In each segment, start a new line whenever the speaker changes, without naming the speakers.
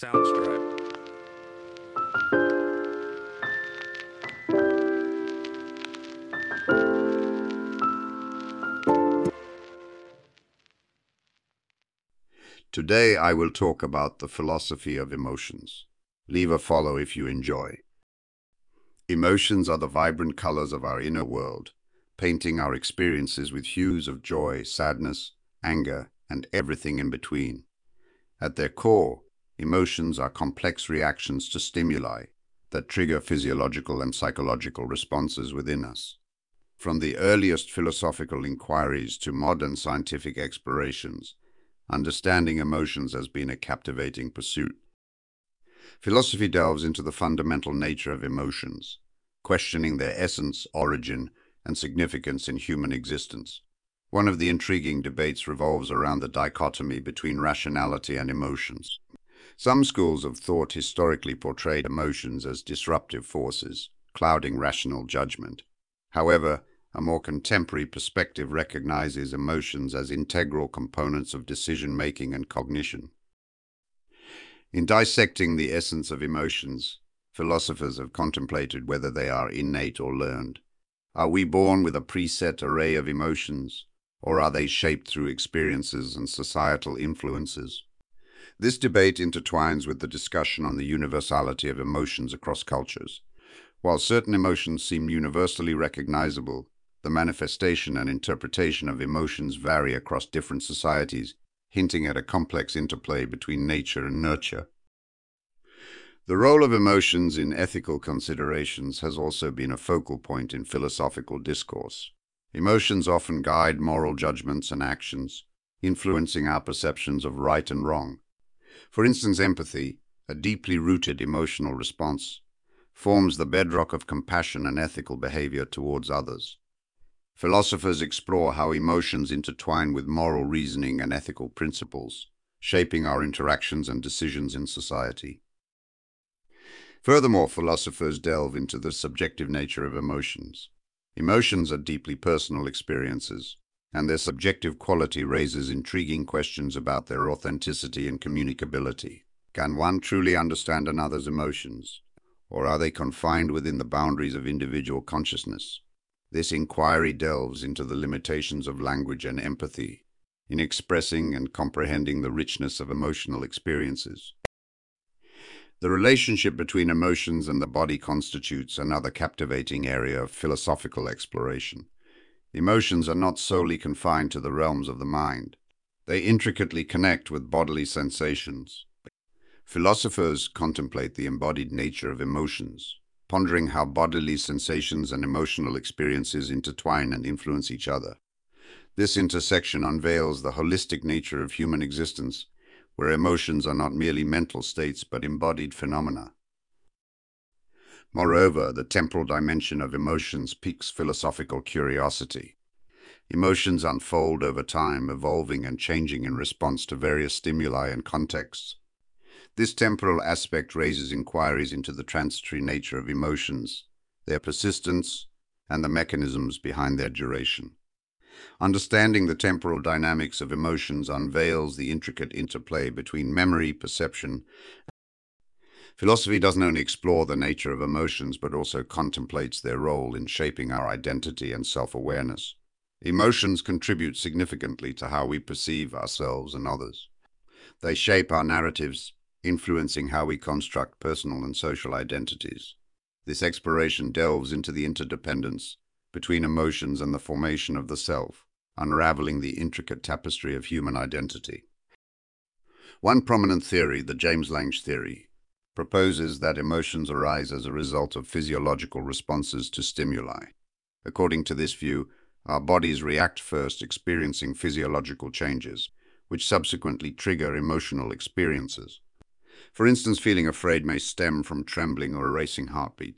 Soundstripe.
Today I will talk about the philosophy of emotions. Leave a follow if you enjoy. Emotions are the vibrant colors of our inner world, painting our experiences with hues of joy, sadness, anger, and everything in between. At their core, emotions are complex reactions to stimuli that trigger physiological and psychological responses within us. From the earliest philosophical inquiries to modern scientific explorations, understanding emotions has been a captivating pursuit. Philosophy delves into the fundamental nature of emotions, questioning their essence, origin, and significance in human existence. One of the intriguing debates revolves around the dichotomy between rationality and emotions. Some schools of thought historically portrayed emotions as disruptive forces, clouding rational judgment. However, a more contemporary perspective recognizes emotions as integral components of decision-making and cognition. In dissecting the essence of emotions, philosophers have contemplated whether they are innate or learned. Are we born with a preset array of emotions, or are they shaped through experiences and societal influences? This debate intertwines with the discussion on the universality of emotions across cultures. While certain emotions seem universally recognizable, the manifestation and interpretation of emotions vary across different societies, hinting at a complex interplay between nature and nurture. The role of emotions in ethical considerations has also been a focal point in philosophical discourse. Emotions often guide moral judgments and actions, influencing our perceptions of right and wrong. For instance, empathy, a deeply rooted emotional response, forms the bedrock of compassion and ethical behavior towards others. Philosophers explore how emotions intertwine with moral reasoning and ethical principles, shaping our interactions and decisions in society. Furthermore, philosophers delve into the subjective nature of emotions. Emotions are deeply personal experiences, and their subjective quality raises intriguing questions about their authenticity and communicability. Can one truly understand another's emotions, or are they confined within the boundaries of individual consciousness? This inquiry delves into the limitations of language and empathy in expressing and comprehending the richness of emotional experiences. The relationship between emotions and the body constitutes another captivating area of philosophical exploration. Emotions are not solely confined to the realms of the mind. They intricately connect with bodily sensations. Philosophers contemplate the embodied nature of emotions, pondering how bodily sensations and emotional experiences intertwine and influence each other. This intersection unveils the holistic nature of human existence, where emotions are not merely mental states but embodied phenomena. Moreover, the temporal dimension of emotions piques philosophical curiosity. Emotions unfold over time, evolving and changing in response to various stimuli and contexts. This temporal aspect raises inquiries into the transitory nature of emotions, their persistence, and the mechanisms behind their duration. Understanding the temporal dynamics of emotions unveils the intricate interplay between memory, perception, Philosophy doesn't only explore the nature of emotions, but also contemplates their role in shaping our identity and self-awareness. Emotions contribute significantly to how we perceive ourselves and others. They shape our narratives, influencing how we construct personal and social identities. This exploration delves into the interdependence between emotions and the formation of the self, unraveling the intricate tapestry of human identity. One prominent theory, the James Lange theory, proposes that emotions arise as a result of physiological responses to stimuli. According to this view, our bodies react first experiencing physiological changes, which subsequently trigger emotional experiences. For instance, feeling afraid may stem from trembling or a racing heartbeat.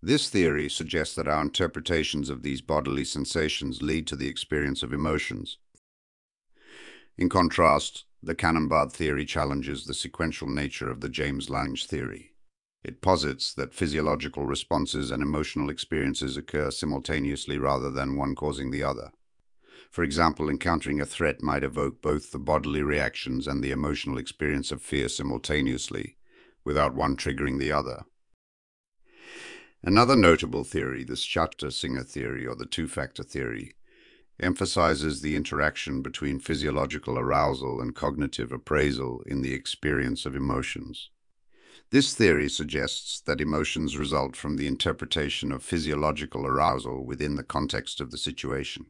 This theory suggests that our interpretations of these bodily sensations lead to the experience of emotions. In contrast, the Cannon-Bard theory challenges the sequential nature of the James Lange theory. It posits that physiological responses and emotional experiences occur simultaneously rather than one causing the other. For example, encountering a threat might evoke both the bodily reactions and the emotional experience of fear simultaneously, without one triggering the other. Another notable theory, the Schachter-Singer theory or the two-factor theory, emphasizes the interaction between physiological arousal and cognitive appraisal in the experience of emotions. This theory suggests that emotions result from the interpretation of physiological arousal within the context of the situation.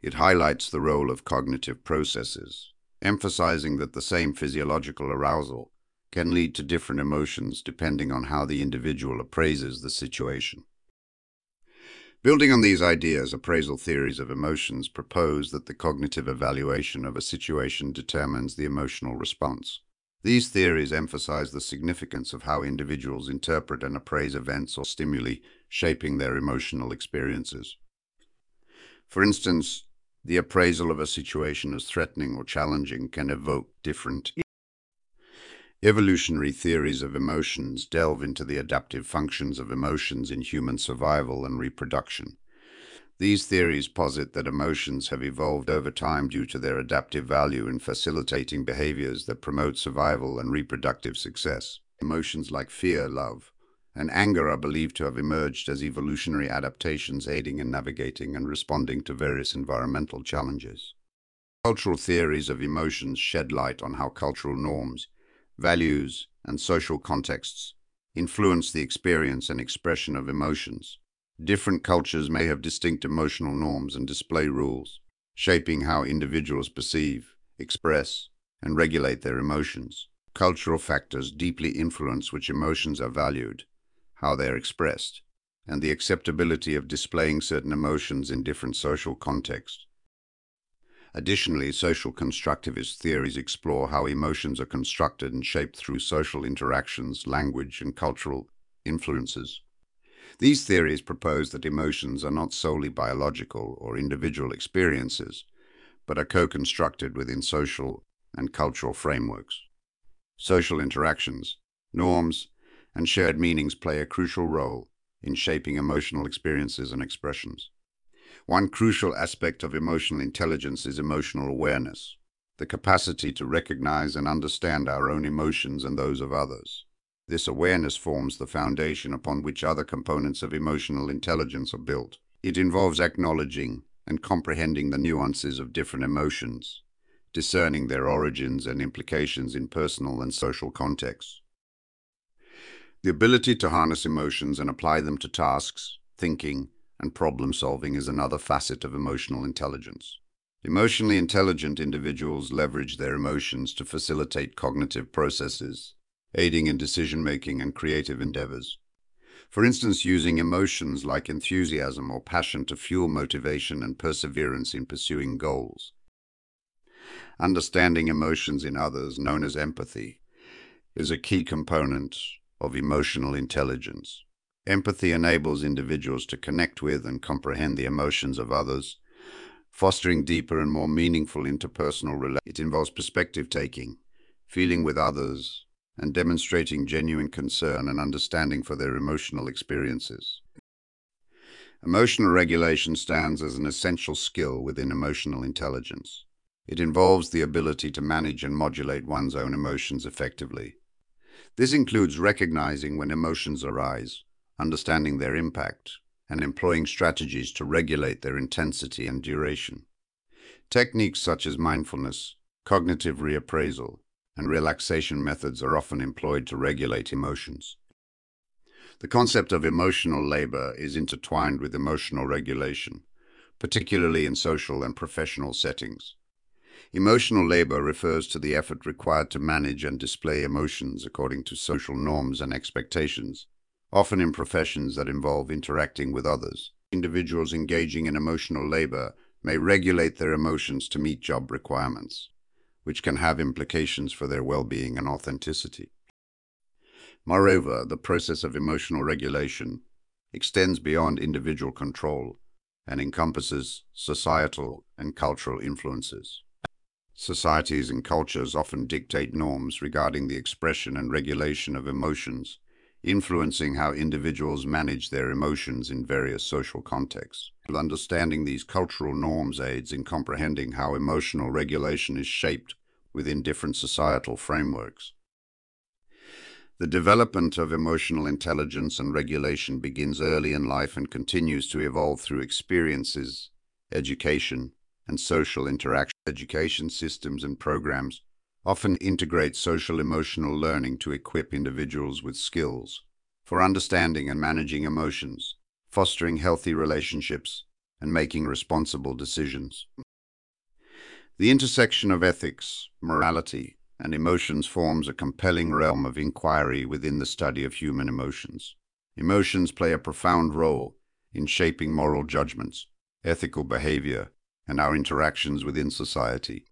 It highlights the role of cognitive processes, emphasizing that the same physiological arousal can lead to different emotions depending on how the individual appraises the situation. Building on these ideas, appraisal theories of emotions propose that the cognitive evaluation of a situation determines the emotional response. These theories emphasize the significance of how individuals interpret and appraise events or stimuli, shaping their emotional experiences. For instance, the appraisal of a situation as threatening or challenging can evoke different Evolutionary theories of emotions delve into the adaptive functions of emotions in human survival and reproduction. These theories posit that emotions have evolved over time due to their adaptive value in facilitating behaviors that promote survival and reproductive success. Emotions like fear, love, and anger are believed to have emerged as evolutionary adaptations aiding in navigating and responding to various environmental challenges. Cultural theories of emotions shed light on how cultural norms, values, and social contexts influence the experience and expression of emotions. Different cultures may have distinct emotional norms and display rules, shaping how individuals perceive, express, and regulate their emotions. Cultural factors deeply influence which emotions are valued, how they are expressed, and the acceptability of displaying certain emotions in different social contexts. Additionally, social constructivist theories explore how emotions are constructed and shaped through social interactions, language, and cultural influences. These theories propose that emotions are not solely biological or individual experiences, but are co-constructed within social and cultural frameworks. Social interactions, norms, and shared meanings play a crucial role in shaping emotional experiences and expressions. One crucial aspect of emotional intelligence is emotional awareness, the capacity to recognize and understand our own emotions and those of others. This awareness forms the foundation upon which other components of emotional intelligence are built. It involves acknowledging and comprehending the nuances of different emotions, discerning their origins and implications in personal and social contexts. The ability to harness emotions and apply them to tasks, thinking, and problem solving is another facet of emotional intelligence. Emotionally intelligent individuals leverage their emotions to facilitate cognitive processes, aiding in decision making and creative endeavors. For instance, using emotions like enthusiasm or passion to fuel motivation and perseverance in pursuing goals. Understanding emotions in others, known as empathy, is a key component of emotional intelligence. Empathy enables individuals to connect with and comprehend the emotions of others, fostering deeper and more meaningful interpersonal relations. It involves perspective taking, feeling with others, and demonstrating genuine concern and understanding for their emotional experiences. Emotional regulation stands as an essential skill within emotional intelligence. It involves the ability to manage and modulate one's own emotions effectively. This includes recognizing when emotions arise, understanding their impact, and employing strategies to regulate their intensity and duration. Techniques such as mindfulness, cognitive reappraisal, and relaxation methods are often employed to regulate emotions. The concept of emotional labor is intertwined with emotional regulation, particularly in social and professional settings. Emotional labor refers to the effort required to manage and display emotions according to social norms and expectations, often in professions that involve interacting with others. Individuals engaging in emotional labor may regulate their emotions to meet job requirements, which can have implications for their well-being and authenticity. Moreover, the process of emotional regulation extends beyond individual control and encompasses societal and cultural influences. Societies and cultures often dictate norms regarding the expression and regulation of emotions influencing how individuals manage their emotions in various social contexts. Understanding these cultural norms aids in comprehending how emotional regulation is shaped within different societal frameworks. The development of emotional intelligence and regulation begins early in life and continues to evolve through experiences, education, and social interaction. Education systems and programs often integrate social emotional learning to equip individuals with skills for understanding and managing emotions, fostering healthy relationships, and making responsible decisions. The intersection of ethics, morality, and emotions forms a compelling realm of inquiry within the study of human emotions. Emotions play a profound role in shaping moral judgments, ethical behavior, and our interactions within society.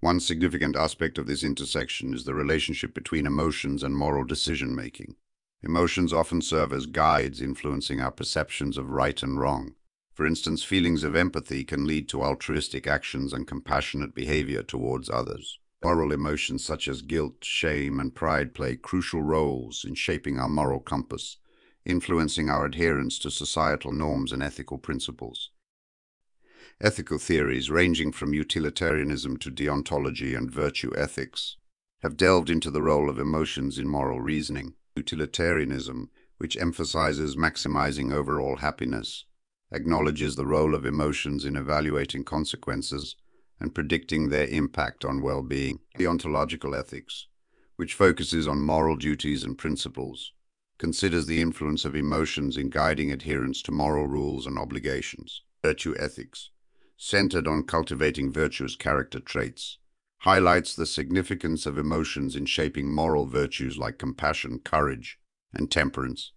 One significant aspect of this intersection is the relationship between emotions and moral decision-making. Emotions often serve as guides influencing our perceptions of right and wrong. For instance, feelings of empathy can lead to altruistic actions and compassionate behavior towards others. Moral emotions such as guilt, shame, and pride play crucial roles in shaping our moral compass, influencing our adherence to societal norms and ethical principles. Ethical theories ranging from utilitarianism to deontology and virtue ethics have delved into the role of emotions in moral reasoning. Utilitarianism, which emphasizes maximizing overall happiness, acknowledges the role of emotions in evaluating consequences and predicting their impact on well-being. Deontological ethics, which focuses on moral duties and principles, considers the influence of emotions in guiding adherence to moral rules and obligations. Virtue ethics, centered on cultivating virtuous character traits, highlights the significance of emotions in shaping moral virtues like compassion, courage, and temperance.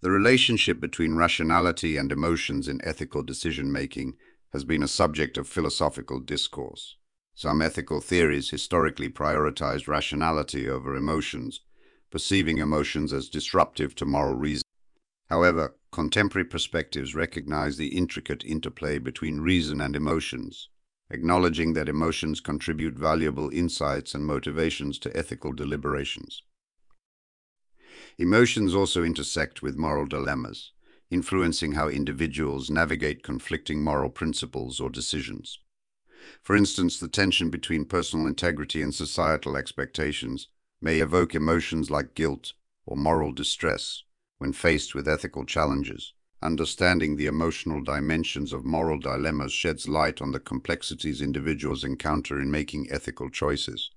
The relationship between rationality and emotions in ethical decision-making has been a subject of philosophical discourse. Some ethical theories historically prioritized rationality over emotions, perceiving emotions as disruptive to moral reason. However, contemporary perspectives recognize the intricate interplay between reason and emotions, acknowledging that emotions contribute valuable insights and motivations to ethical deliberations. Emotions also intersect with moral dilemmas, influencing how individuals navigate conflicting moral principles or decisions. For instance, the tension between personal integrity and societal expectations may evoke emotions like guilt or moral distress, when faced with ethical challenges. Understanding the emotional dimensions of moral dilemmas sheds light on the complexities individuals encounter in making ethical choices.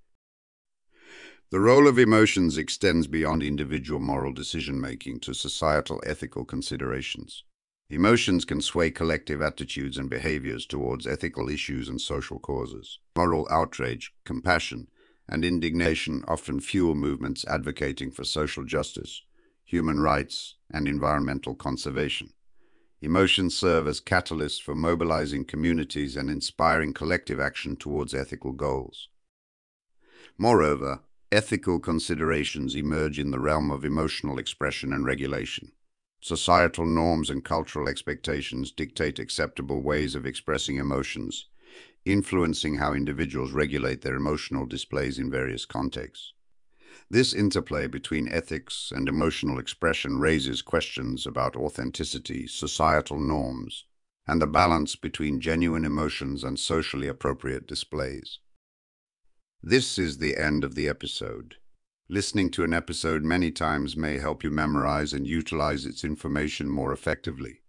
The role of emotions extends beyond individual moral decision-making to societal ethical considerations. Emotions can sway collective attitudes and behaviors towards ethical issues and social causes. Moral outrage, compassion, and indignation often fuel movements advocating for social justice, human rights, and environmental conservation. Emotions serve as catalysts for mobilizing communities and inspiring collective action towards ethical goals. Moreover, ethical considerations emerge in the realm of emotional expression and regulation. Societal norms and cultural expectations dictate acceptable ways of expressing emotions, influencing how individuals regulate their emotional displays in various contexts. This interplay between ethics and emotional expression raises questions about authenticity, societal norms, and the balance between genuine emotions and socially appropriate displays. This is the end of the episode. Listening to an episode many times may help you memorize and utilize its information more effectively.